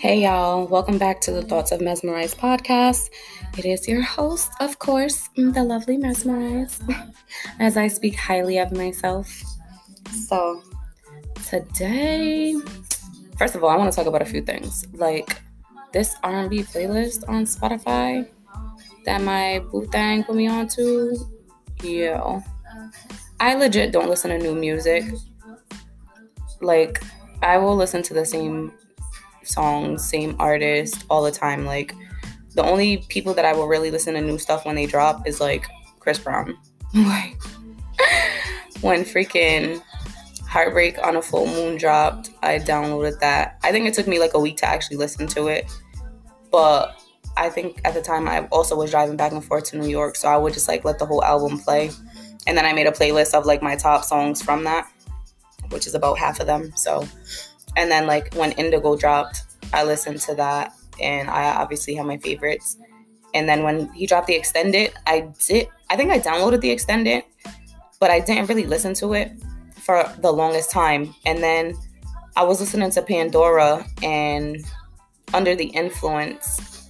Hey y'all, welcome back to the Thoughts of Mesmerize podcast. It is your host, of course, the lovely Mesmerize, as I speak highly of myself. So, today, first of all, I want to talk about a few things. Like this R&B playlist on Spotify that my boo thing put me on to. Yeah. I legit don't listen to new music. Like I will listen to the same songs, same artist all the time. Like the only people that I will really listen to new stuff when they drop is like Chris Brown. like when freaking Heartbreak on a Full Moon dropped, I downloaded that. I think it took me like a week to actually listen to it. But I think at the time I also was driving back and forth to New York, so I would just like let the whole album play. And then I made a playlist of like my top songs from that, which is about half of them. So and then like when Indigo dropped, I listened to that and I obviously have my favorites. And then when he dropped the extended, I did I think I downloaded the extended, but I didn't really listen to it for the longest time. And then I was listening to Pandora and Under the Influence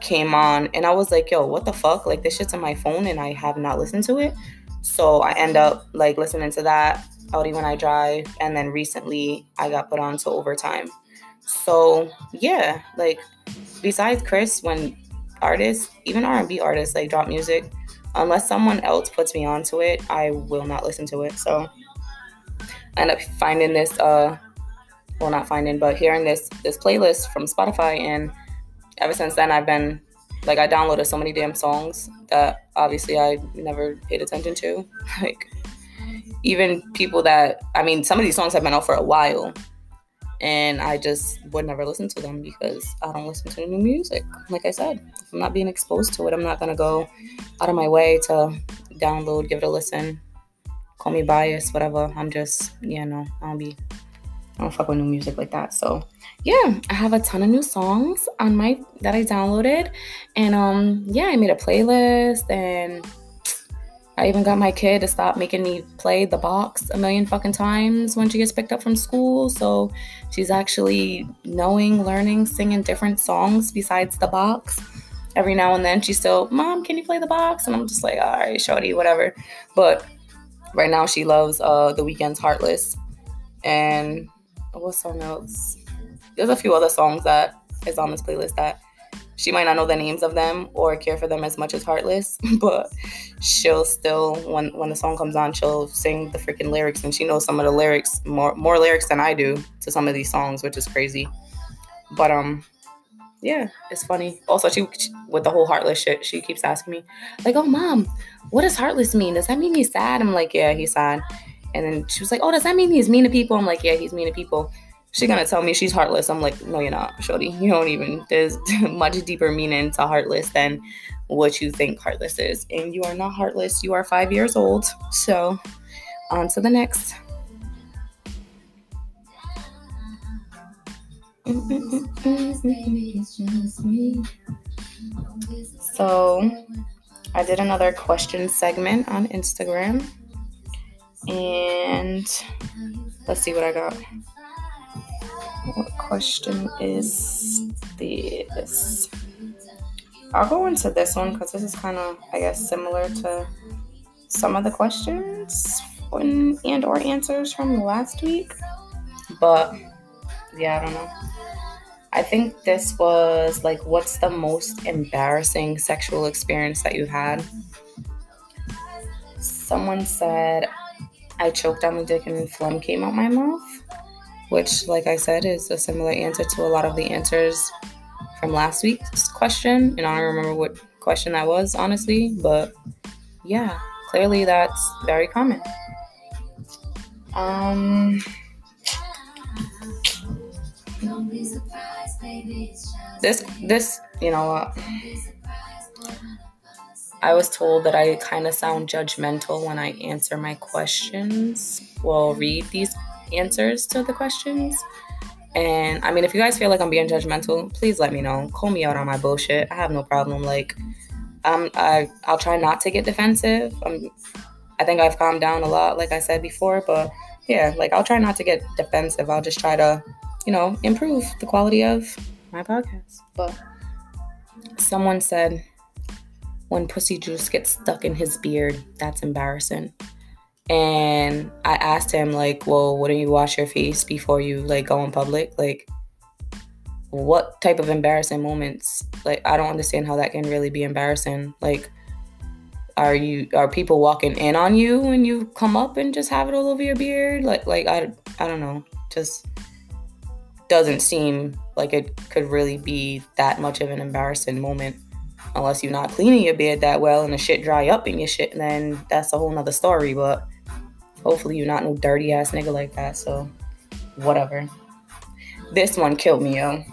came on and I was like, yo, what the fuck? Like this shit's on my phone and I have not listened to it. So I end up like listening to that Audi when I drive, and then recently I got put on to overtime. So yeah, like besides Chris, when artists, even R and B artists, like drop music, unless someone else puts me onto it, I will not listen to it. So I end up finding this, uh, well, not finding, but hearing this this playlist from Spotify, and ever since then I've been like I downloaded so many damn songs that obviously I never paid attention to, like even people that I mean, some of these songs have been out for a while, and I just would never listen to them because I don't listen to new music. Like I said, if I'm not being exposed to it, I'm not gonna go out of my way to download, give it a listen. Call me biased, whatever. I'm just, yeah, no, I don't be, I don't fuck with new music like that. So yeah, I have a ton of new songs on my that I downloaded, and um, yeah, I made a playlist and I even got my kid to stop making me play the box a million fucking times when she gets picked up from school. So she's actually knowing, learning, singing different songs besides the box. Every now and then she's still, Mom, can you play the box? And I'm just like, all right, shorty, whatever. But right now she loves uh, The Weeknd's Heartless. And what song else? There's a few other songs that is on this playlist that she might not know the names of them or care for them as much as Heartless, but she'll still when when the song comes on, she'll sing the freaking lyrics and she knows some of the lyrics more more lyrics than I do to some of these songs, which is crazy. But um yeah, it's funny. Also, she, she with the whole heartless shit, she keeps asking me, like, "Oh, mom, what does heartless mean? Does that mean he's sad?" I'm like, "Yeah, he's sad." And then she was like, "Oh, does that mean he's mean to people?" I'm like, "Yeah, he's mean to people." She's gonna tell me she's heartless. I'm like, no, you're not, Shorty. You don't even. There's much deeper meaning to heartless than what you think heartless is. And you are not heartless. You are five years old. So, on to the next. So, I did another question segment on Instagram. And let's see what I got. What question is this? I'll go into this one because this is kind of, I guess, similar to some of the questions and, and or answers from last week. But yeah, I don't know. I think this was like, what's the most embarrassing sexual experience that you've had? Someone said, I choked on the dick and phlegm came out my mouth which, like I said, is a similar answer to a lot of the answers from last week's question. And I don't remember what question that was, honestly, but yeah, clearly that's very common. Um, this, this, you know, I was told that I kind of sound judgmental when I answer my questions. Well, read these answers to the questions. And I mean, if you guys feel like I'm being judgmental, please let me know. Call me out on my bullshit. I have no problem. Like, um, I I'll try not to get defensive. I'm, I think I've calmed down a lot, like I said before. But yeah, like I'll try not to get defensive. I'll just try to, you know, improve the quality of my podcast. But someone said when pussy juice gets stuck in his beard, that's embarrassing. And I asked him, like, well, wouldn't you wash your face before you like go in public? Like, what type of embarrassing moments? Like, I don't understand how that can really be embarrassing. Like, are you are people walking in on you when you come up and just have it all over your beard? Like, like I, I don't know. Just doesn't seem like it could really be that much of an embarrassing moment unless you're not cleaning your beard that well and the shit dry up in your shit then that's a whole nother story but hopefully you're not no dirty ass nigga like that so whatever. This one killed me yo.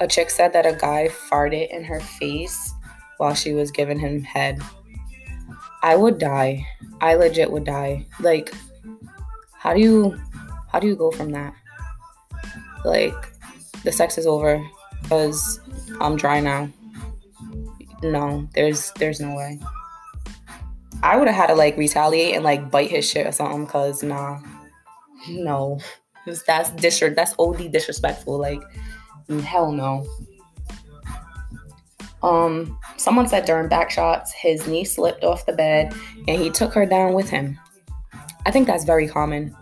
A chick said that a guy farted in her face while she was giving him head. I would die. I legit would die. Like how do you how do you go from that? Like the sex is over because I'm dry now. No, there's there's no way. I would have had to like retaliate and like bite his shit or something because nah, no, that's disres that's OD disrespectful. Like hell no. Um, someone said during back shots, his knee slipped off the bed and he took her down with him. I think that's very common.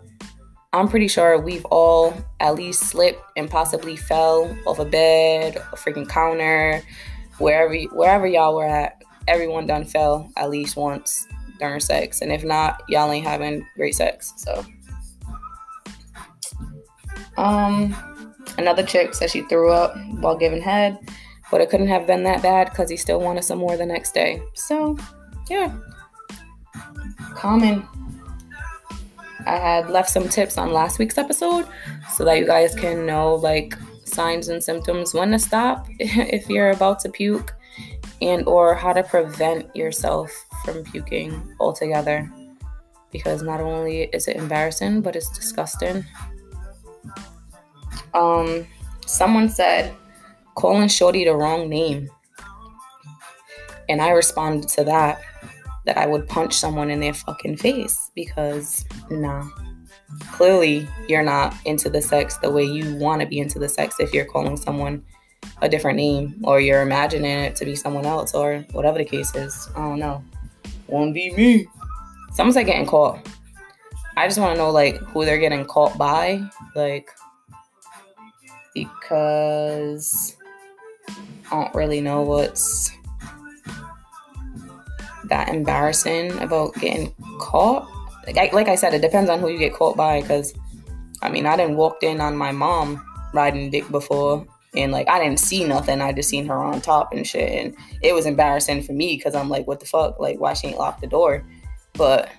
I'm pretty sure we've all at least slipped and possibly fell off a bed, a freaking counter, wherever wherever y'all were at. Everyone done fell at least once during sex, and if not, y'all ain't having great sex. So, um, another chick said she threw up while giving head, but it couldn't have been that bad because he still wanted some more the next day. So, yeah, common I had left some tips on last week's episode so that you guys can know like signs and symptoms when to stop if you're about to puke and or how to prevent yourself from puking altogether. Because not only is it embarrassing but it's disgusting. Um someone said calling shorty the wrong name. And i responded to that that I would punch someone in their fucking face because nah. Clearly, you're not into the sex the way you want to be into the sex if you're calling someone a different name or you're imagining it to be someone else or whatever the case is. I don't know. Won't be me. Someone's like getting caught. I just want to know like who they're getting caught by, like because I don't really know what's that embarrassing about getting caught. Like I, like I said, it depends on who you get caught by. Because I mean, I didn't walked in on my mom riding dick before, and like I didn't see nothing. I just seen her on top and shit, and it was embarrassing for me because I'm like, what the fuck? Like, why she ain't locked the door? But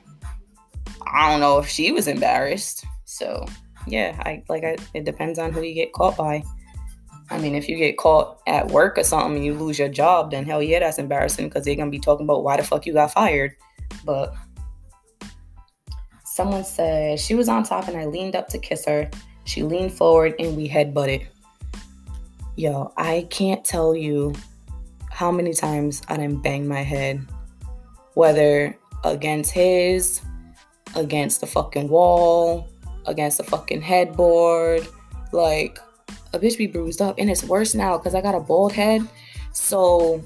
I don't know if she was embarrassed. So yeah, I like I, it depends on who you get caught by. I mean, if you get caught at work or something and you lose your job, then hell yeah, that's embarrassing because they're gonna be talking about why the fuck you got fired. But someone said she was on top and I leaned up to kiss her. She leaned forward and we head butted. Yo, I can't tell you how many times I didn't bang my head, whether against his, against the fucking wall, against the fucking headboard. Like, a bitch be bruised up and it's worse now because I got a bald head. So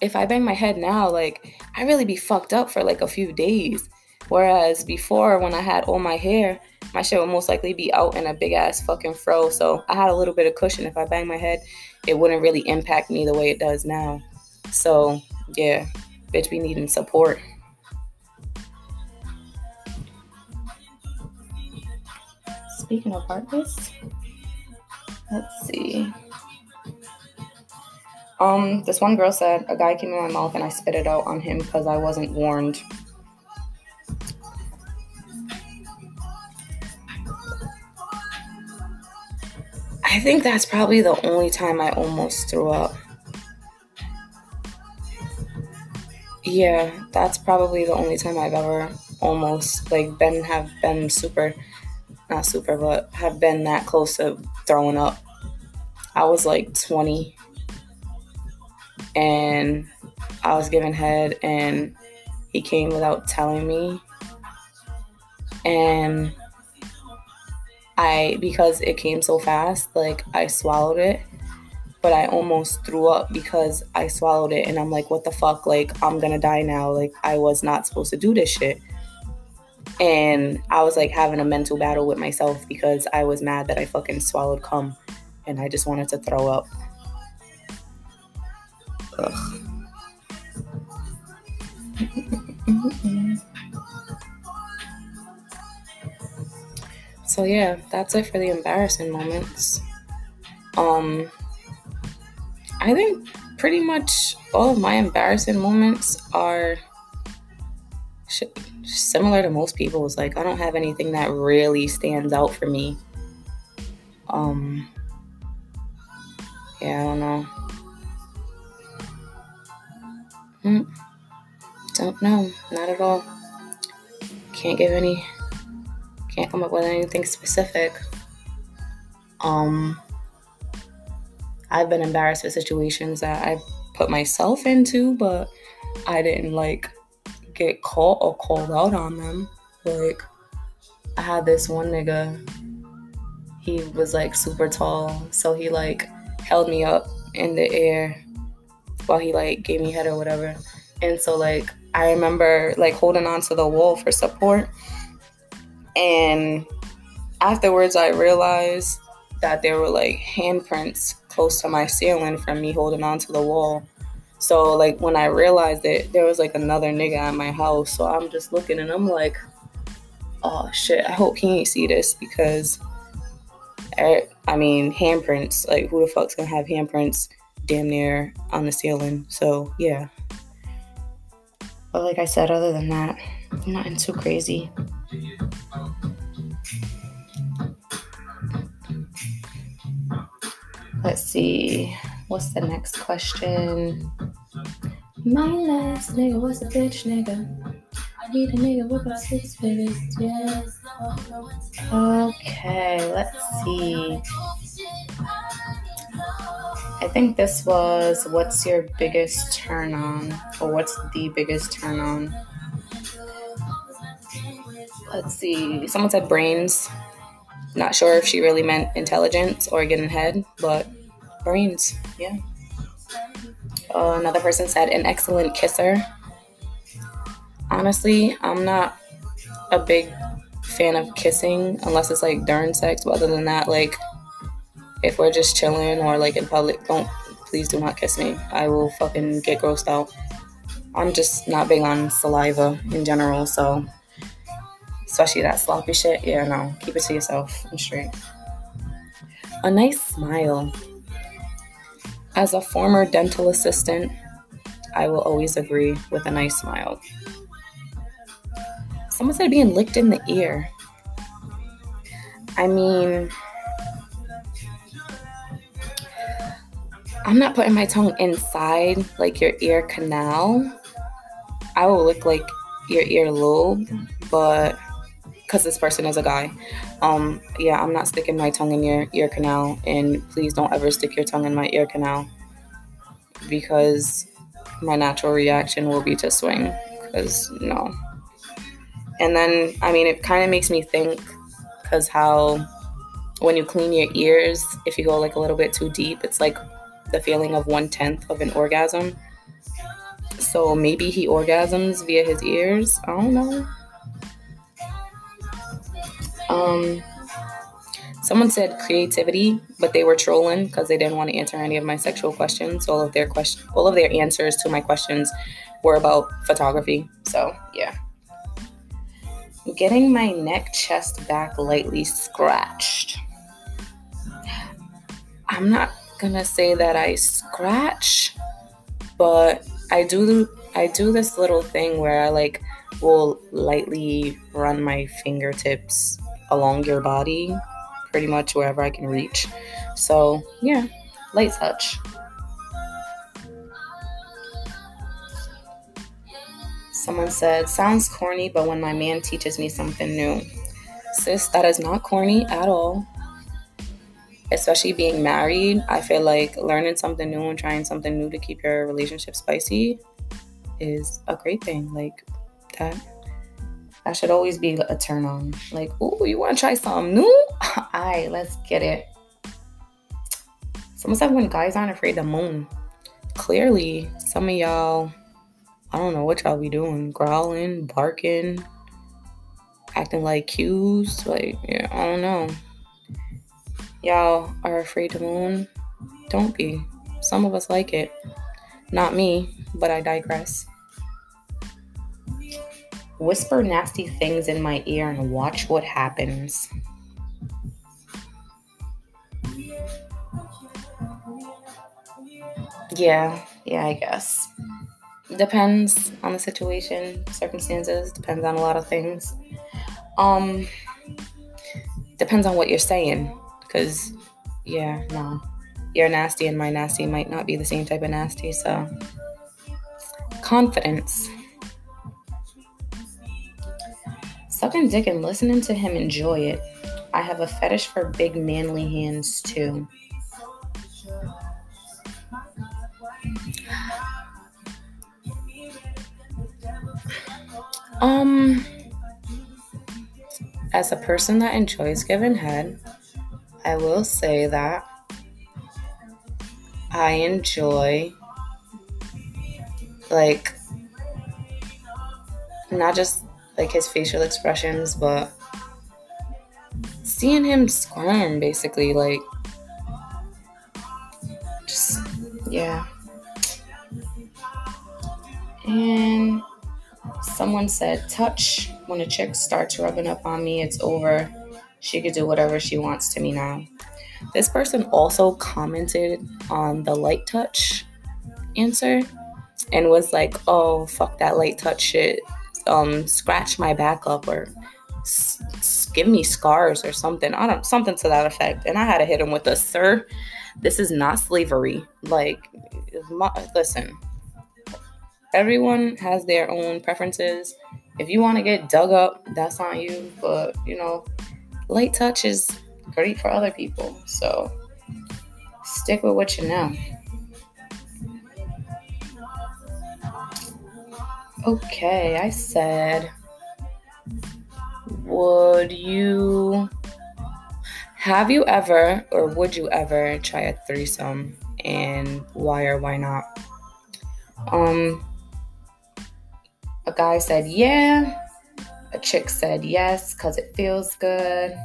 if I bang my head now, like I really be fucked up for like a few days. Whereas before when I had all my hair, my shit would most likely be out in a big ass fucking fro. So I had a little bit of cushion. If I bang my head, it wouldn't really impact me the way it does now. So yeah, bitch be needing support. speaking of heartless, let's see. Um, this one girl said a guy came in my mouth and I spit it out on him because I wasn't warned. I think that's probably the only time I almost threw up. Yeah, that's probably the only time I've ever almost like been have been super not super, but have been that close to throwing up. I was like 20 and I was given head and he came without telling me. And I because it came so fast, like I swallowed it, but I almost threw up because I swallowed it and I'm like, what the fuck? Like I'm gonna die now. Like I was not supposed to do this shit. And I was like having a mental battle with myself because I was mad that I fucking swallowed cum and I just wanted to throw up. Ugh. so yeah, that's it for the embarrassing moments. Um I think pretty much all of my embarrassing moments are sh- similar to most people's. Like I don't have anything that really stands out for me. Um yeah, I don't know. Hmm. Don't know. Not at all. Can't give any. Can't come up with anything specific. Um. I've been embarrassed for situations that I put myself into, but I didn't like get caught or called out on them. Like, I had this one nigga, he was like super tall, so he like held me up in the air while he like gave me head or whatever. And so like I remember like holding on to the wall for support. And afterwards I realized that there were like handprints close to my ceiling from me holding on to the wall. So like when I realized it, there was like another nigga at my house. So I'm just looking and I'm like, oh shit, I hope he ain't see this because er, I mean handprints, like who the fuck's gonna have handprints damn near on the ceiling? So yeah. But like I said, other than that, nothing too crazy. Let's see. What's the next question? My last nigga was a bitch nigga. I need a nigga with about six figures. Yes. Okay, let's see. I think this was what's your biggest turn on, or what's the biggest turn on? Let's see. Someone said brains. Not sure if she really meant intelligence or getting head, but brains, yeah. Uh, another person said an excellent kisser. Honestly, I'm not a big fan of kissing unless it's like during sex, but other than that, like if we're just chilling or like in public, don't please do not kiss me. I will fucking get grossed out. I'm just not big on saliva in general, so especially that sloppy shit. Yeah, no, keep it to yourself and straight. A nice smile. As a former dental assistant, I will always agree with a nice smile. Someone said being licked in the ear. I mean, I'm not putting my tongue inside like your ear canal. I will lick like your ear lobe, but because this person is a guy, um, yeah, I'm not sticking my tongue in your ear canal, and please don't ever stick your tongue in my ear canal because my natural reaction will be to swing. Because no. And then, I mean, it kind of makes me think because how when you clean your ears, if you go like a little bit too deep, it's like the feeling of one tenth of an orgasm. So maybe he orgasms via his ears. I don't know. Um, someone said creativity, but they were trolling because they didn't want to answer any of my sexual questions. All of their question, all of their answers to my questions were about photography. So yeah. Getting my neck, chest, back lightly scratched. I'm not gonna say that I scratch, but I do I do this little thing where I like will lightly run my fingertips along your body, pretty much wherever I can reach. So yeah, light touch. Someone said, sounds corny, but when my man teaches me something new. Sis, that is not corny at all especially being married, I feel like learning something new and trying something new to keep your relationship spicy is a great thing. Like that That should always be a turn on. Like, ooh, you want to try something new? Alright, let's get it. Someone said when guys aren't afraid to moan. Clearly, some of y'all, I don't know what y'all be doing. Growling, barking, acting like Ques. Like, yeah, I don't know. Y'all are afraid to moan. Don't be. Some of us like it. Not me, but I digress. Whisper nasty things in my ear and watch what happens. Yeah, yeah, I guess. Depends on the situation, circumstances, depends on a lot of things. Um depends on what you're saying cuz yeah, no. Your nasty and my nasty might not be the same type of nasty, so confidence. Sucking dick and listening to him enjoy it. I have a fetish for big manly hands too. Um, as a person that enjoys giving head, I will say that I enjoy like not just like his facial expressions, but seeing him squirm basically like just yeah. And someone said touch when a chick starts rubbing up on me, it's over. She could do whatever she wants to me now. This person also commented on the light touch answer and was like, "Oh, fuck that light touch shit. Um, scratch my back up or s- give me scars or something. I don't something to that effect." And I had to hit him with a, "Sir, this is not slavery. Like, my, listen, everyone has their own preferences. If you want to get dug up, that's on you. But you know, light touch is great for other people. So stick with what you know." Okay, I said, would you have you ever or would you ever try a threesome and why or why not? Um, a guy said yeah, a chick said yes because it feels good.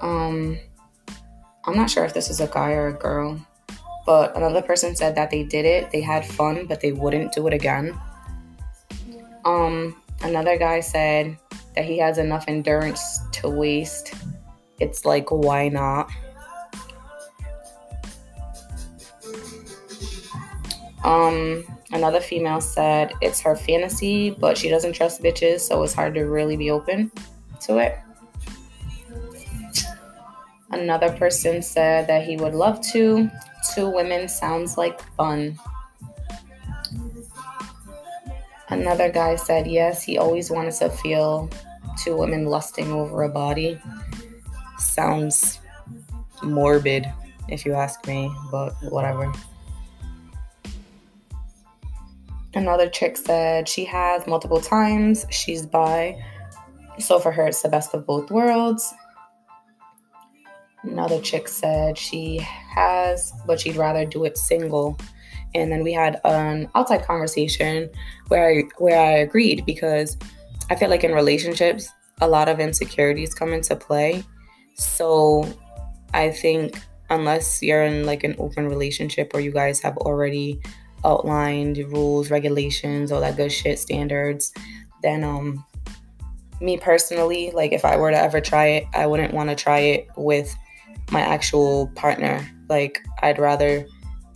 Um, I'm not sure if this is a guy or a girl, but another person said that they did it, they had fun, but they wouldn't do it again. Um, another guy said that he has enough endurance to waste. It's like, why not? Um, another female said it's her fantasy, but she doesn't trust bitches, so it's hard to really be open to it. Another person said that he would love to. Two women sounds like fun. Another guy said yes, he always wanted to feel two women lusting over a body. Sounds morbid, if you ask me, but whatever. Another chick said she has multiple times, she's bi, so for her it's the best of both worlds. Another chick said she has, but she'd rather do it single and then we had an outside conversation where I, where I agreed because I feel like in relationships a lot of insecurities come into play. So I think unless you're in like an open relationship or you guys have already outlined rules, regulations, all that good shit, standards, then um me personally, like if I were to ever try it, I wouldn't want to try it with my actual partner. Like I'd rather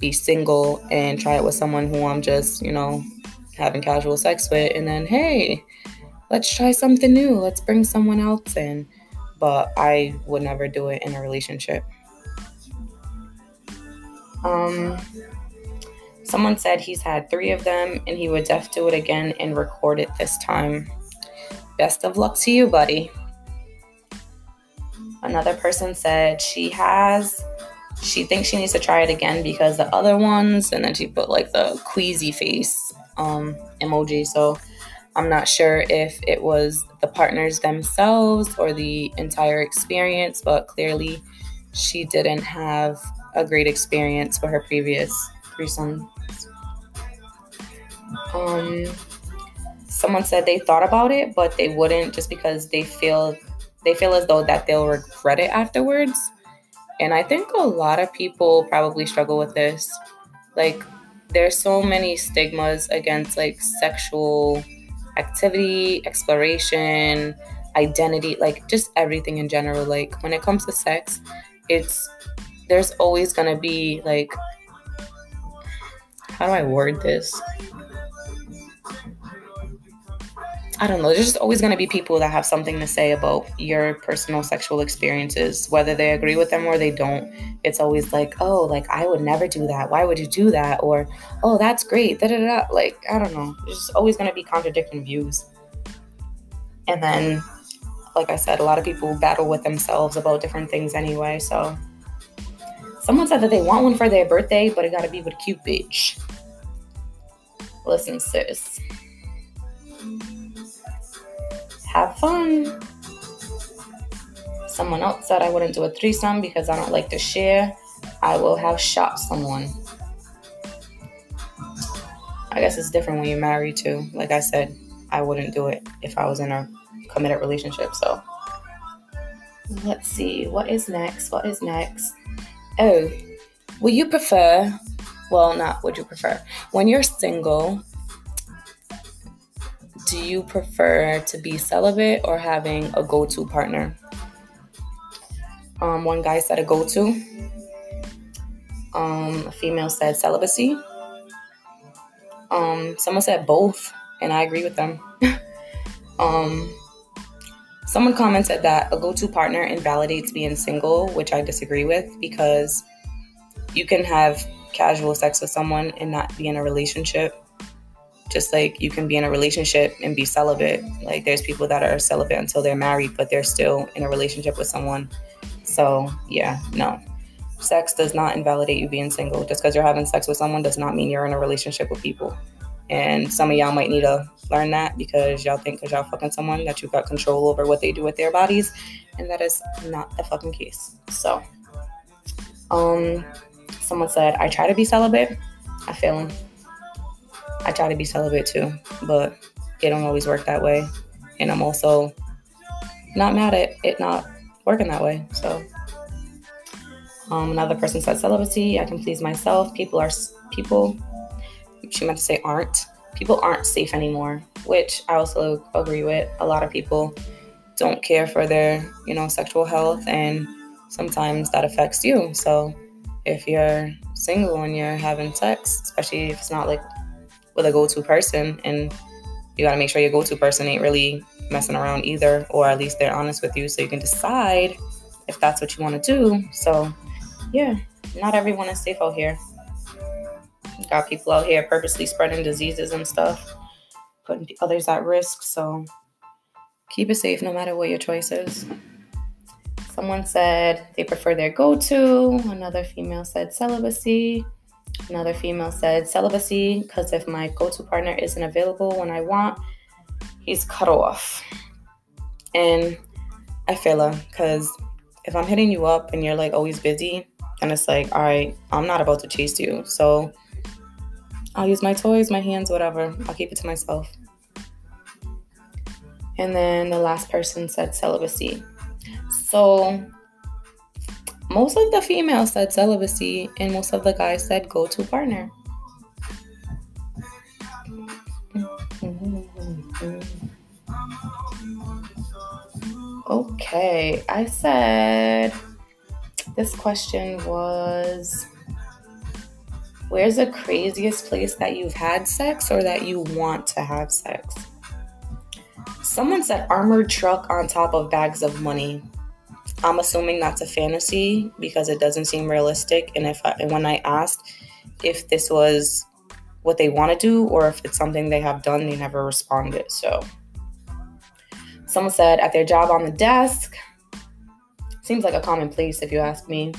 be single and try it with someone who I'm just, you know, having casual sex with, and then, hey, let's try something new. Let's bring someone else in. But I would never do it in a relationship. Um, someone said he's had three of them and he would def do it again and record it this time. Best of luck to you, buddy. Another person said she has she thinks she needs to try it again because the other ones, and then she put like the queasy face um, emoji. So I'm not sure if it was the partners themselves or the entire experience, but clearly she didn't have a great experience for her previous threesome. Um, someone said they thought about it, but they wouldn't just because they feel they feel as though that they'll regret it afterwards. And I think a lot of people probably struggle with this. Like there's so many stigmas against like sexual activity, exploration, identity, like just everything in general. Like when it comes to sex, it's there's always gonna be like how do I word this? I don't know. There's just always going to be people that have something to say about your personal sexual experiences, whether they agree with them or they don't. It's always like, oh, like I would never do that. Why would you do that? Or, oh, that's great. Da da da. Like I don't know. There's just always going to be contradicting views. And then, like I said, a lot of people battle with themselves about different things anyway. So, someone said that they want one for their birthday, but it got to be with a cute bitch. Listen, sis have fun. Someone else said I wouldn't do a threesome because I don't like to share. I will have shot someone. I guess it's different when you're married too. Like I said, I wouldn't do it if I was in a committed relationship. So let's see. What is next? What is next? Oh, would you prefer? Well, not would you prefer. When you're single, do you prefer to be celibate or having a go to partner? Um, one guy said a go to, um, a female said celibacy. Um, someone said both, and I agree with them. um, someone commented that a go to partner invalidates being single, which I disagree with because you can have casual sex with someone and not be in a relationship just like you can be in a relationship and be celibate. Like there's people that are celibate until they're married, but they're still in a relationship with someone. So yeah, no. Sex does not invalidate you being single. Just because you're having sex with someone does not mean you're in a relationship with people. And some of y'all might need to learn that because y'all think because y'all fucking someone that you've got control over what they do with their bodies. And that is not the fucking case. So um someone said, I try to be celibate. I fail I try to be celibate too, but it don't always work that way. And I'm also not mad at it not working that way. So um, another person said celibacy. I can please myself. People are people. She meant to say aren't. People aren't safe anymore, which I also agree with. A lot of people don't care for their, you know, sexual health, and sometimes that affects you. So if you're single and you're having sex, especially if it's not like with a go-to person and you got to make sure your go-to person ain't really messing around either or at least they're honest with you so you can decide if that's what you want to do. So yeah not everyone is safe out here. Got people out here purposely spreading diseases and stuff putting others at risk so keep it safe no matter what your choice is. Someone said they prefer their go-to another female said celibacy Another female said celibacy because if my go to partner isn't available when I want, he's cut off. And I feel her because if I'm hitting you up and you're like always busy, then it's like, all right, I'm not about to chase you. So I'll use my toys, my hands, whatever. I'll keep it to myself. And then the last person said celibacy. So most of the females said celibacy, and most of the guys said go to partner. Okay, I said this question was Where's the craziest place that you've had sex or that you want to have sex? Someone said armored truck on top of bags of money. I'm assuming that's a fantasy because it doesn't seem realistic. And if I, and when I asked if this was what they want to do or if it's something they have done, they never responded. So someone said at their job on the desk. Seems like a common place if you ask me.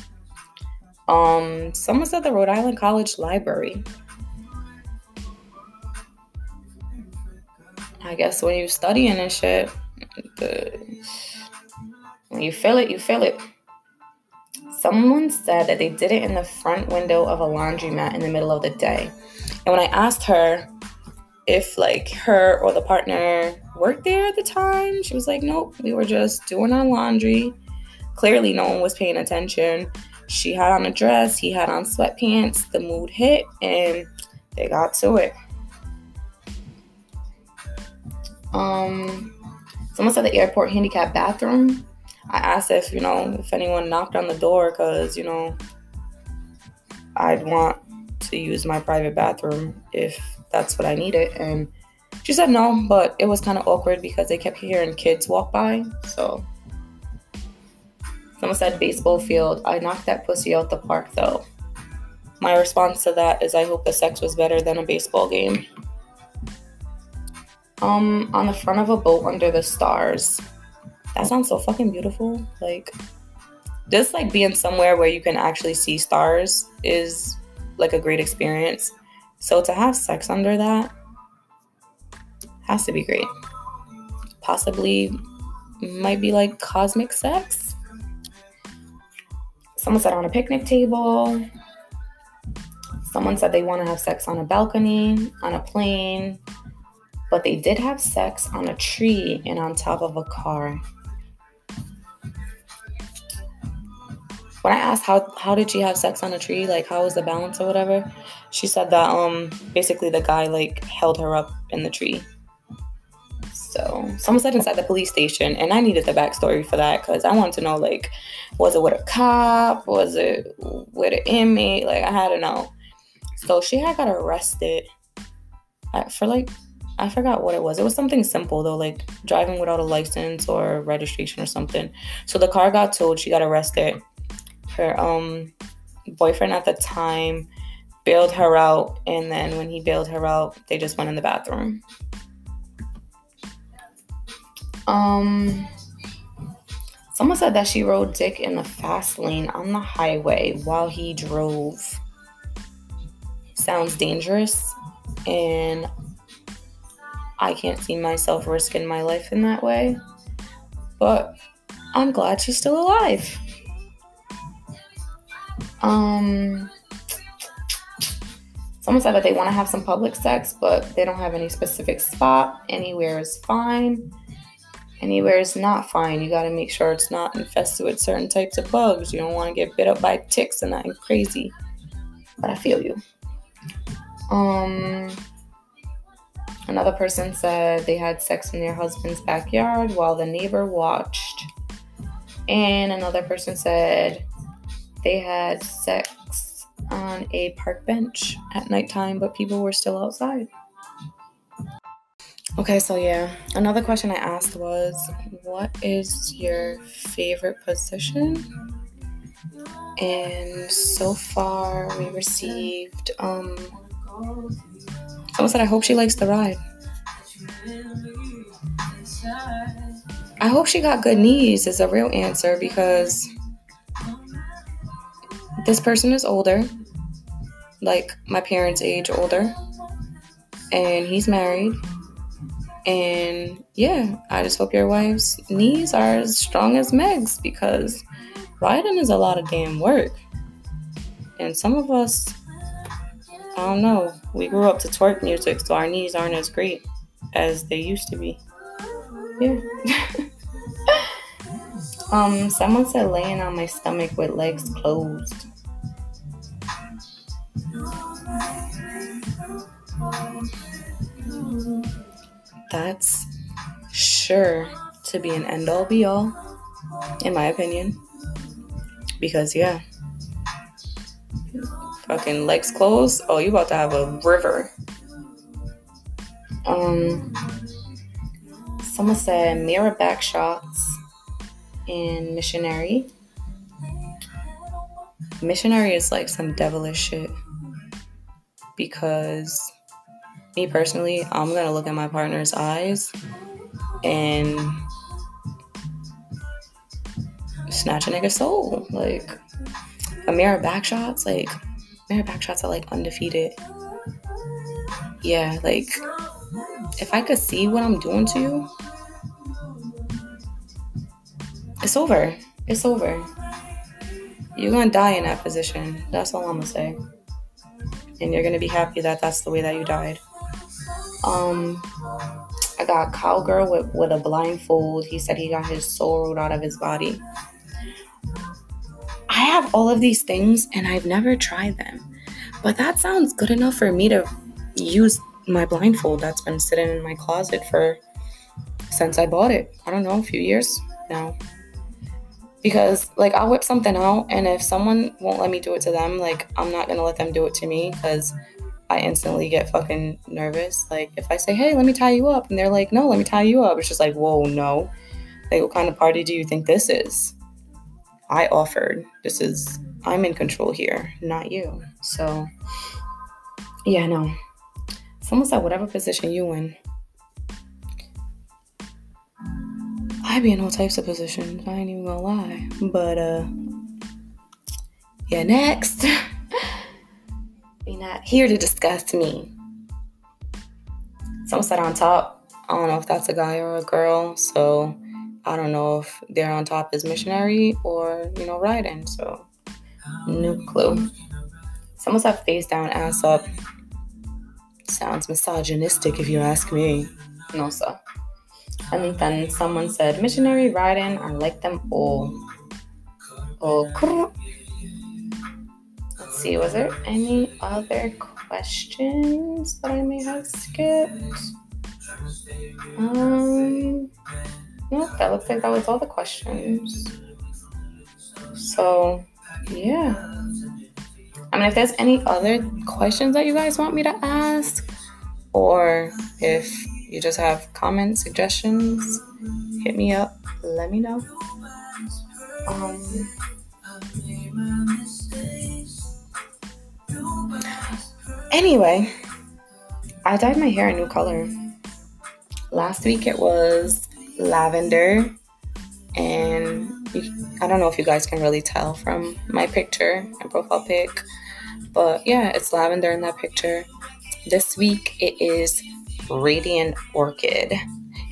Um, someone said the Rhode Island College Library. I guess when you studying and shit, the, when you feel it, you feel it. Someone said that they did it in the front window of a laundromat in the middle of the day. And when I asked her if like her or the partner worked there at the time, she was like, nope, we were just doing our laundry. Clearly, no one was paying attention. She had on a dress, he had on sweatpants. The mood hit, and they got to it. Um, someone said the airport handicap bathroom. I asked if you know if anyone knocked on the door because you know I'd want to use my private bathroom if that's what I needed, and she said no, but it was kind of awkward because they kept hearing kids walk by. So someone said baseball field. I knocked that pussy out the park though. My response to that is I hope the sex was better than a baseball game. Um, on the front of a boat under the stars. That sounds so fucking beautiful. Like, just like being somewhere where you can actually see stars is like a great experience. So to have sex under that has to be great. Possibly might be like cosmic sex. Someone said on a picnic table. Someone said they want to have sex on a balcony, on a plane, but they did have sex on a tree and on top of a car. When I asked how how did she have sex on a tree, like how was the balance or whatever, she said that um basically the guy like held her up in the tree. So someone said inside the police station, and I needed the backstory for that because I wanted to know like, was it with a cop? Was it with an inmate? Like I had to know. So she had got arrested for like I forgot what it was. It was something simple though, like driving without a license or registration or something. So the car got towed. She got arrested. Her um boyfriend at the time bailed her out, and then when he bailed her out, they just went in the bathroom. Um, someone said that she rode Dick in the fast lane on the highway while he drove. Sounds dangerous, and I can't see myself risking my life in that way. But I'm glad she's still alive. Um, someone said that they want to have some public sex, but they don't have any specific spot. Anywhere is fine. Anywhere is not fine. You got to make sure it's not infested with certain types of bugs. You don't want to get bit up by ticks and that crazy. But I feel you. Um, Another person said they had sex in their husband's backyard while the neighbor watched. And another person said they had sex on a park bench at nighttime, but people were still outside. Okay, so yeah, another question I asked was what is your favorite position? And so far we received um Someone said, I hope she likes the ride. I hope she got good knees, is a real answer because this person is older, like my parents' age older, and he's married. And yeah, I just hope your wife's knees are as strong as Meg's because riding is a lot of damn work. And some of us I don't know. We grew up to twerk music, so our knees aren't as great as they used to be. Yeah. um, someone said laying on my stomach with legs closed. That's sure to be an end all be all, in my opinion. Because, yeah, fucking legs closed, oh, you about to have a river. Um, someone said mirror back shots in missionary. Missionary is like some devilish shit because me personally, I'm gonna look at my partner's eyes and snatch a nigga's soul. Like a mirror back shots, like mirror backshots are like undefeated. Yeah, like if I could see what I'm doing to you, it's over. It's over. You're gonna die in that position. That's all I'm gonna say. And you're gonna be happy that that's the way that you died. Um, I got cowgirl with, with a blindfold. He said he got his soul rolled out of his body. I have all of these things and I've never tried them. But that sounds good enough for me to use my blindfold that's been sitting in my closet for since I bought it. I don't know, a few years now because like I'll whip something out and if someone won't let me do it to them, like I'm not gonna let them do it to me because I instantly get fucking nervous. Like if I say, hey, let me tie you up, and they're like, no, let me tie you up, it's just like, whoa, no. Like what kind of party do you think this is? I offered. This is I'm in control here, not you. So yeah, no. It's almost said whatever position you in, I be in all types of positions. I ain't even gonna lie. But uh yeah, next. Not here to discuss me. Someone said on top. I don't know if that's a guy or a girl, so I don't know if they're on top as missionary or, you know, riding, so no clue. Someone said face down, ass up. Sounds misogynistic if you ask me. No, sir. And then someone said, missionary riding, I like them all. Oh, okay. See, was there any other questions that I may have skipped? Um, no, that looks like that was all the questions. So, yeah. I mean, if there's any other questions that you guys want me to ask, or if you just have comments, suggestions, hit me up. Let me know. Um, anyway, I dyed my hair a new color. Last week it was lavender, and I don't know if you guys can really tell from my picture, my profile pic, but yeah, it's lavender in that picture. This week it is Radiant Orchid.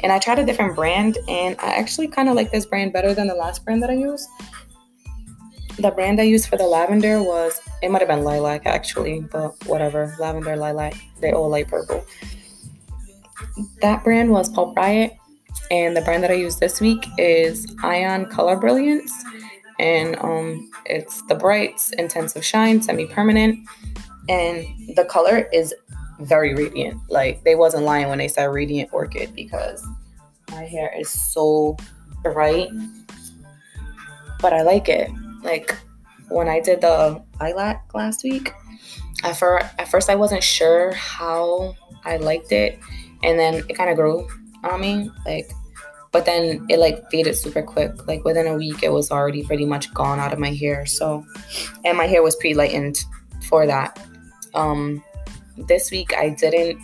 And I tried a different brand, and I actually kind of like this brand better than the last brand that I used. The brand I used for the lavender was, it might have been lilac actually, but whatever. Lavender, lilac, they all light purple. That brand was Pulp Riot, and the brand that I used this week is Ion Color Brilliance. And um, it's the Brights Intensive Shine Semi Permanent. And the color is very radiant. Like they wasn't lying when they said radiant orchid because my hair is so bright. But I like it. Like when I did the lilac last week, at first, at first I wasn't sure how I liked it, and then it kind of grew on me. Like, but then it like faded super quick. Like within a week, it was already pretty much gone out of my hair. So, and my hair was pre-lightened for that. Um, this week I didn't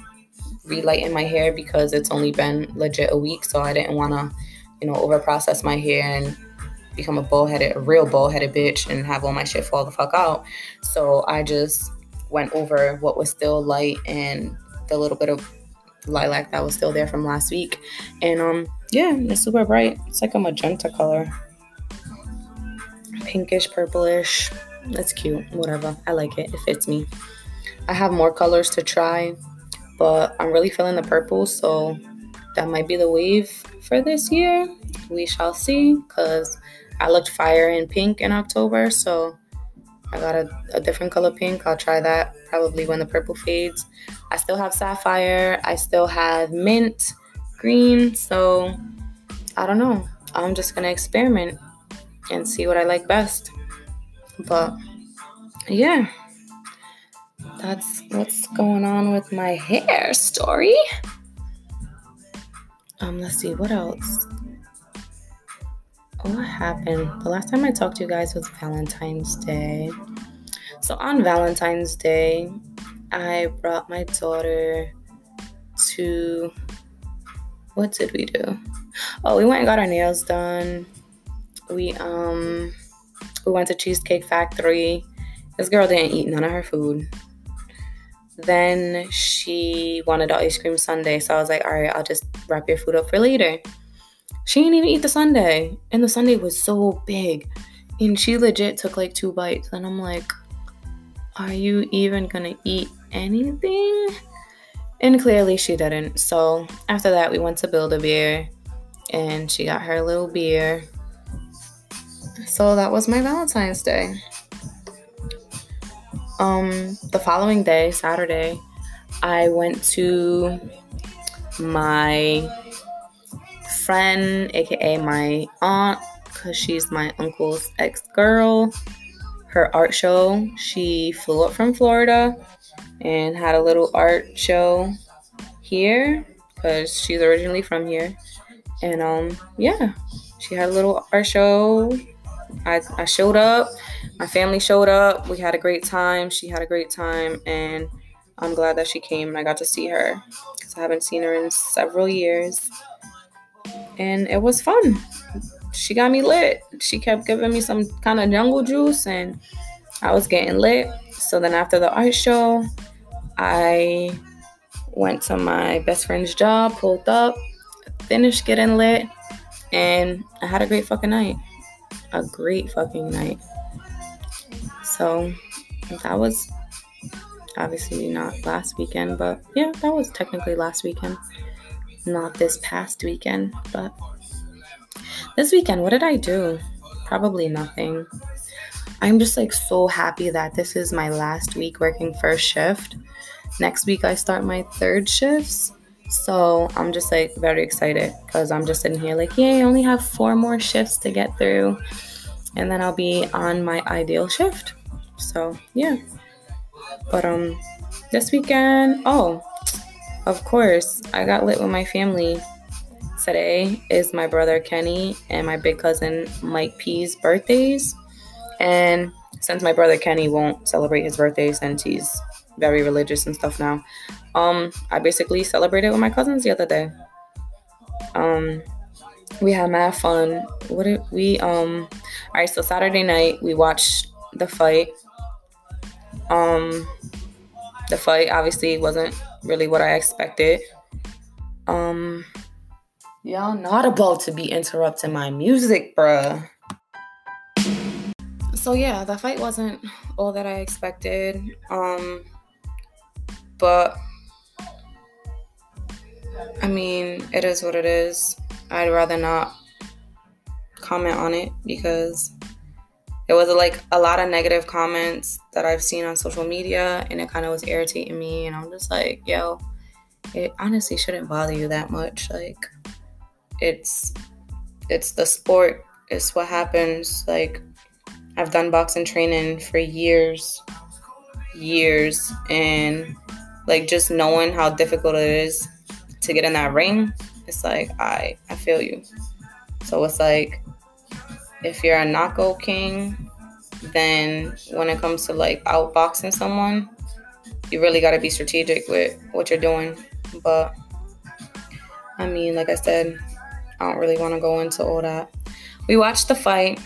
relighten my hair because it's only been legit a week, so I didn't want to, you know, over process my hair and become a bald headed, a real bald headed bitch and have all my shit fall the fuck out. So I just went over what was still light and the little bit of lilac that was still there from last week. And um, yeah, it's super bright. It's like a magenta color, pinkish, purplish. That's cute. Whatever. I like it. It fits me. I have more colors to try, but I'm really feeling the purple, so that might be the wave for this year. We shall see, because I looked fire in pink in October, so I got a, a, different color pink. I'll try that probably when the purple fades. I still have sapphire, I still have mint green, so I don't know. I'm just gonna experiment and see what I like best. But yeah that's what's going on with my hair story. Um, let's see what else. What happened? The last time I talked to you guys was Valentine's Day. So on Valentine's Day, I brought my daughter to what did we do? Oh, we went and got our nails done. We um we went to Cheesecake Factory. This girl didn't eat none of her food Then she wanted an ice cream sundae. So I was like, all right, I'll just wrap your food up for later. She didn't even eat the sundae. And the sundae was so big. And she legit took like two bites. And I'm like, are you even gonna eat anything? And clearly she didn't. So after that, we went to Build-A-Bear and she got her little beer. So that was my Valentine's Day. Um, the following day, Saturday, I went to my friend, aka my aunt, because she's my uncle's ex girl, her art show. She flew up from Florida and had a little art show here because she's originally from here. And um, yeah, she had a little art show. I, I showed up, my family showed up. We had a great time. She had a great time, and I'm glad that she came and I got to see her because I haven't seen her in several years. And it was fun. She got me lit. She kept giving me some kind of jungle juice, and I was getting lit. So then after the art show, I went to my best friend's job, pulled up, finished getting lit, and I had a great fucking night. A great fucking night. So that was obviously not last weekend, but yeah, that was technically last weekend. Not this past weekend, but this weekend, what did I do? Probably nothing. I'm just like so happy that this is my last week working first shift. Next week, I start my third shifts. So I'm just like very excited because I'm just sitting here like, yay, I only have four more shifts to get through. And then I'll be on my ideal shift. So yeah. But um this weekend, oh, of course, I got lit with my family. Today is my brother Kenny and my big cousin Mike P's birthdays. And since my brother Kenny won't celebrate his birthday since he's very religious and stuff now, um, I basically celebrated with my cousins the other day. Um, we had mad fun. What did we um? All right, so Saturday night we watched the fight. Um, the fight obviously wasn't really what I expected. Um, y'all not about to be interrupting my music, bruh. So yeah, the fight wasn't all that I expected. Um, but I mean, it is what it is. I'd rather not comment on it because there was like a lot of negative comments that I've seen on social media and it kind of was irritating me and I'm just like, yo, it honestly shouldn't bother you that much. Like it's it's the sport. It's what happens. Like I've done boxing training for years, years and like just knowing how difficult it is to get in that ring, it's like I I feel you. So it's like if you're a knockout king, then when it comes to like outboxing someone, you really got to be strategic with what you're doing. But I mean, like I said, I don't really want to go into all that. We watched the fight.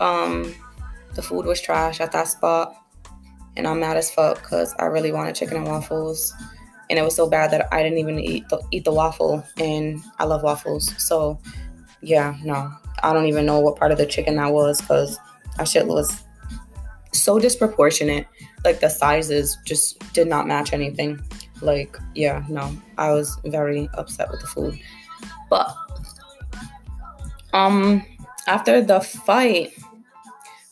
Um, the food was trash at that spot, and I'm mad as fuck because I really wanted chicken and waffles and it was so bad that I didn't even eat the, eat the waffle, and I love waffles. So, yeah, no, I don't even know what part of the chicken that was because that shit was so disproportionate. Like the sizes just did not match anything. Like, yeah, no, I was very upset with the food. But, um, after the fight,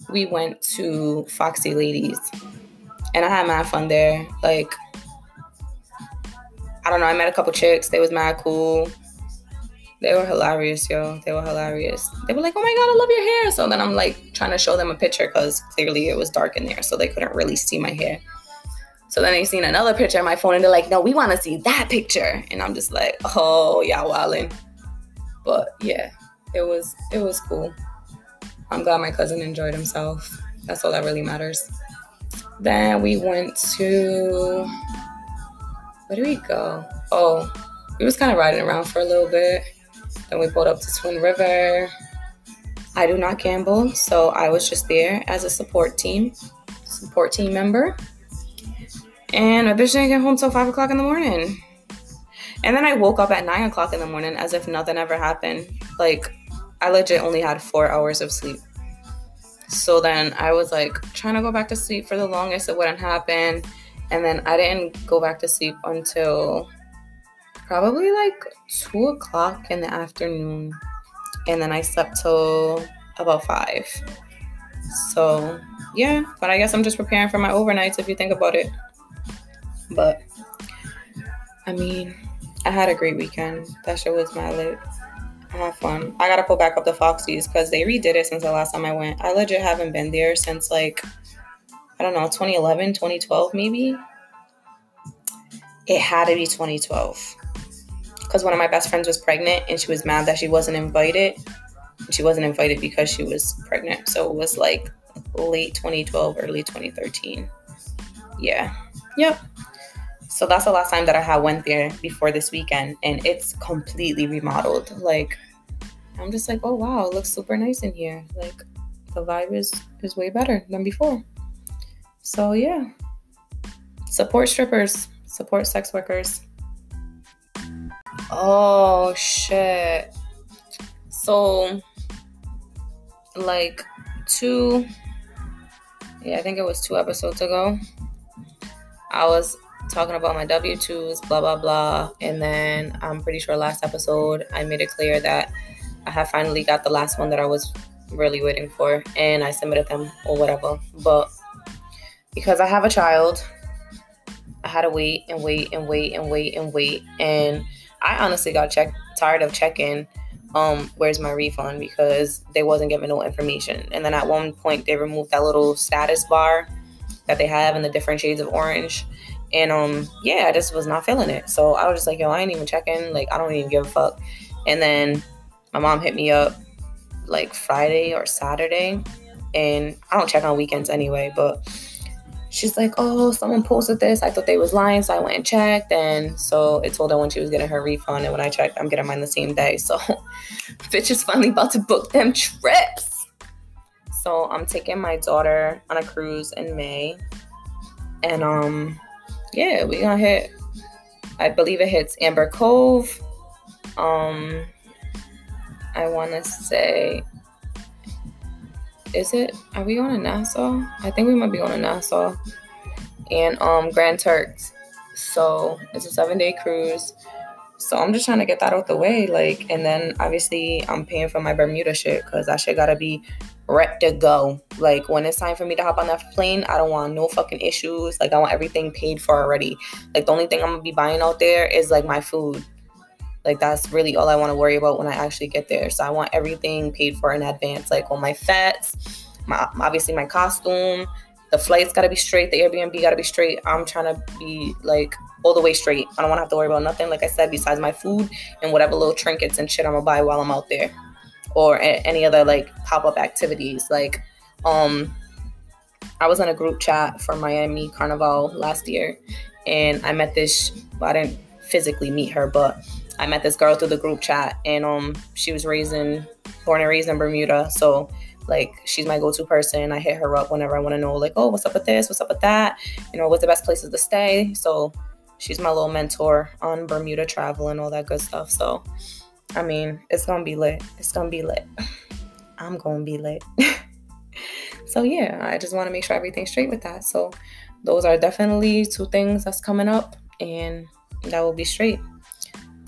we went to Foxy Ladies, and I had my fun there. Like I don't know. I met a couple chicks. They was mad cool. They were hilarious, yo. They were hilarious. They were like, "Oh my god, I love your hair." So then I'm like trying to show them a picture because clearly it was dark in there, so they couldn't really see my hair. So then they seen another picture on my phone and they're like, "No, we want to see that picture." And I'm just like, "Oh, yeah, wildin'." But yeah, it was it was cool. I'm glad my cousin enjoyed himself. That's all that really matters. Then we went to where do we go? Oh, we was kind of riding around for a little bit. Then we pulled up to Twin River. I do not gamble, so I was just there as a support team, support team member. And I bitch didn't get home till five o'clock in the morning. And then I woke up at nine o'clock in the morning as if nothing ever happened. Like I legit only had four hours of sleep. So then I was like trying to go back to sleep for the longest. It wouldn't happen. And then I didn't go back to sleep until probably like two o'clock in the afternoon. And then I slept till about five. So yeah, but I guess I'm just preparing for my overnights if you think about it. But I mean, I had a great weekend. That shit was my lit. I had fun. I gotta pull back up the Foxies because they redid it since the last time I went. I legit haven't been there since like I don't know, 2011, 2012 maybe. It had to be 2012 because one of my best friends was pregnant and she was mad that she wasn't invited. She wasn't invited because she was pregnant. So it was like late 2012, early 2013. Yeah. Yep. So that's the last time that I had went there before this weekend, and it's completely remodeled. Like, I'm just like, oh wow, it looks super nice in here. Like, the vibe is is way better than before. So yeah, support strippers, support sex workers. Oh shit. So, like two, yeah, I think it was two episodes ago. I was talking about my W 2s, blah, blah, blah. And then I'm pretty sure last episode I made it clear that I have finally got the last one that I was really waiting for and I submitted them or whatever. But because I have a child, I had to wait and wait and wait and wait and wait. And I honestly got check- tired of checking um where's my refund because they wasn't giving no information. And then at one point they removed that little status bar that they have in the different shades of orange. And um, yeah, I just was not feeling it. So I was just like, yo, I ain't even checking. Like, I don't even give a fuck. And then my mom hit me up like Friday or Saturday. And I don't check on weekends anyway, but she's like, oh, someone posted this. I thought they was lying, so I went and checked. And so it told her when she was getting her refund. And when I checked, I'm getting mine the same day. So bitch is finally about to book them trips. So I'm taking my daughter on a cruise in May. And um yeah, we gonna hit. I believe it hits Amber Cove. Um, I want to say, is it? Are we going to Nassau? I think we might be going to Nassau and um Grand Turks. So it's a seven day cruise. So I'm just trying to get that out the way, like, and then obviously I'm paying for my Bermuda shit because that shit gotta be ready to go. Like when it's time for me to hop on that plane, I don't want no fucking issues. Like I want everything paid for already. Like the only thing I'm gonna be buying out there is like my food. Like that's really all I want to worry about when I actually get there. So I want everything paid for in advance. Like all my fetes, my obviously my costume, the flight's gotta be straight, the Airbnb gotta be straight. I'm trying to be like all the way straight. I don't want to have to worry about nothing, like I said, besides my food and whatever little trinkets and shit I'm gonna buy while I'm out there or a- any other like pop-up activities like um i was in a group chat for miami carnival last year and i met this i didn't physically meet her but i met this girl through the group chat and um she was raised in born and raised in bermuda so like she's my go-to person i hit her up whenever i want to know like oh what's up with this what's up with that you know what's the best places to stay so she's my little mentor on bermuda travel and all that good stuff so I mean, it's gonna be lit. It's gonna be lit. I'm gonna be lit. so yeah, I just want to make sure everything's straight with that. So those are definitely two things that's coming up, and that will be straight.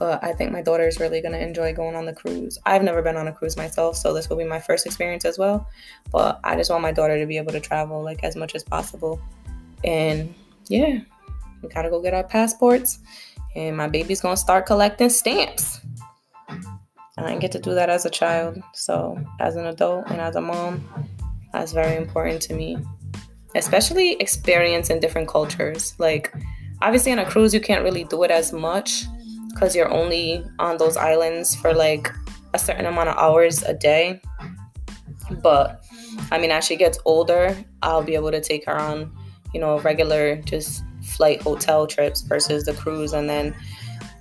But I think my daughter is really gonna enjoy going on the cruise. I've never been on a cruise myself, so this will be my first experience as well. But I just want my daughter to be able to travel like as much as possible. And yeah, we gotta go get our passports, and my baby's gonna start collecting stamps. I didn't get to do that as a child. So, as an adult and as a mom, that's very important to me. Especially experiencing different cultures. Like, obviously, on a cruise, you can't really do it as much because you're only on those islands for like a certain amount of hours a day. But I mean, as she gets older, I'll be able to take her on, you know, regular just flight hotel trips versus the cruise. And then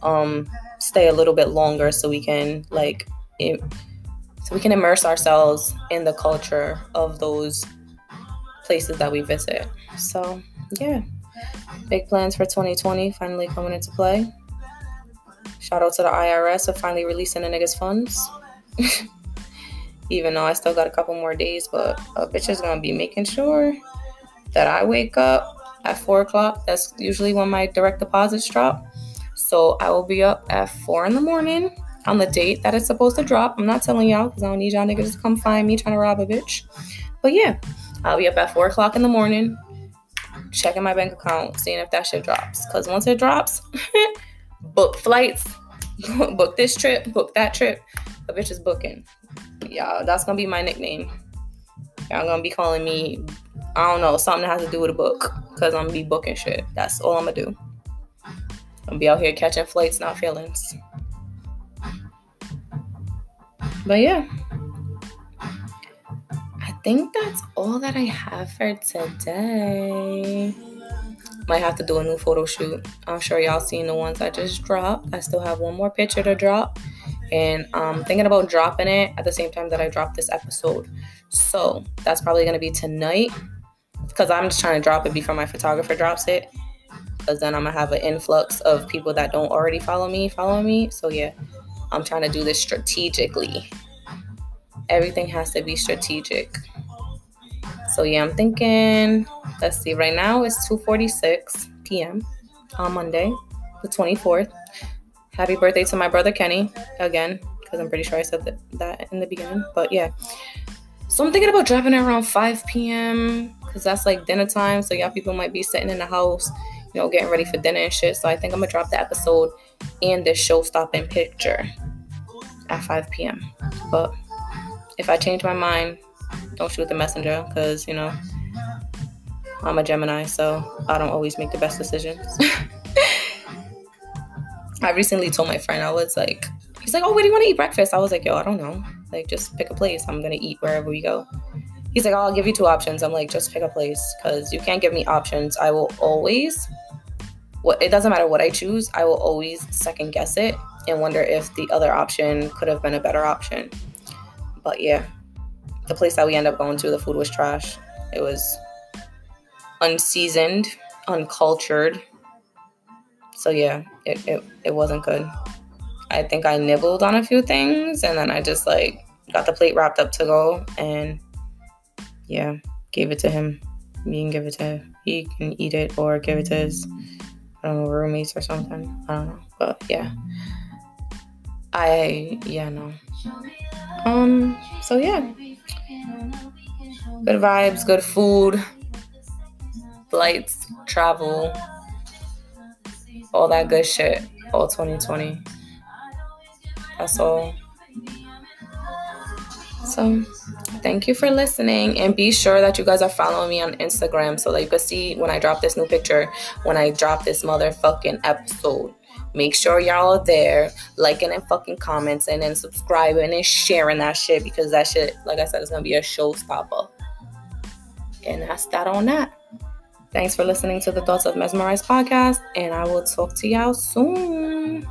um, stay a little bit longer so we can like so we can immerse ourselves in the culture of those places that we visit. So, yeah. Big plans for 2020 finally coming into play. Shout out to the IRS for finally releasing the niggas' funds. Even though I still got a couple more days, but a bitch is gonna be making sure that I wake up at four o'clock. That's usually when my direct deposits drop. So I will be up at four in the morning on the date that it's supposed to drop. I'm not telling y'all because I don't need y'all niggas to come find me trying to rob a bitch. But yeah, I'll be up at four o'clock in the morning, checking my bank account, seeing if that shit drops. Because once it drops, book flights, book this trip, book that trip. A bitch is booking. Y'all, that's gonna be my nickname. Y'all gonna be calling me, I don't know, something that has to do with a book. Cause I'm gonna be booking shit. That's all I'm gonna do. I'm be out here catching flights, not feelings. But yeah. I think that's all that I have for today. Might have to do a new photo shoot. I'm sure y'all seen the ones I just dropped. I still have one more picture to drop. And I'm thinking about dropping it at the same time that I drop this episode. So that's probably gonna be tonight. Because I'm just trying to drop it before my photographer drops it. Because then I'm gonna have an influx of people that don't already follow me, follow me. So yeah, I'm trying to do this strategically. Everything has to be strategic. So yeah, I'm thinking, let's see, right now it's 2:46 p.m. on Monday, the 24th. Happy birthday to my brother Kenny again, because I'm pretty sure I said that, that in the beginning. But yeah. So I'm thinking about dropping it around 5 p.m. because that's like dinner time. So y'all people might be sitting in the house, you know, getting ready for dinner and shit. So I think I'm gonna drop the episode and this show stopping picture at 5 p.m. But if I change my mind, don't shoot the messenger because, you know, I'm a Gemini, so I don't always make the best decisions. I recently told my friend, I was like, he's like, oh, where do you want to eat breakfast? I was like, yo, I don't know. Like, just pick a place. I'm to eat wherever we go. He's like, oh, I'll give you two options. I'm like, just pick a place because you can't give me options. I will always, what it doesn't matter what I choose, I will always second guess it and wonder if the other option could have been a better option. But yeah, the place that we end up going to, the food was trash. It was unseasoned, uncultured. So yeah, it, it, it wasn't good. I think I nibbled on a few things and then I just like got the plate wrapped up to go and yeah, gave it to him. Me can give it to he can eat it or give it to his I don't know, roommates or something. I don't know. But yeah. I yeah, no. Um so yeah. Good vibes, good food, flights, travel, all that good shit. All 2020. That's all. So, thank you for listening and be sure that you guys are following me on Instagram so that you can see when I drop this new picture, when I drop this motherfucking episode. Make sure y'all are there, liking and fucking commenting and subscribing and sharing that shit because that shit, like I said, is gonna be a showstopper. And that's that on that. Thanks for listening to the Thoughts of Mesmerize podcast, and I will talk to y'all soon.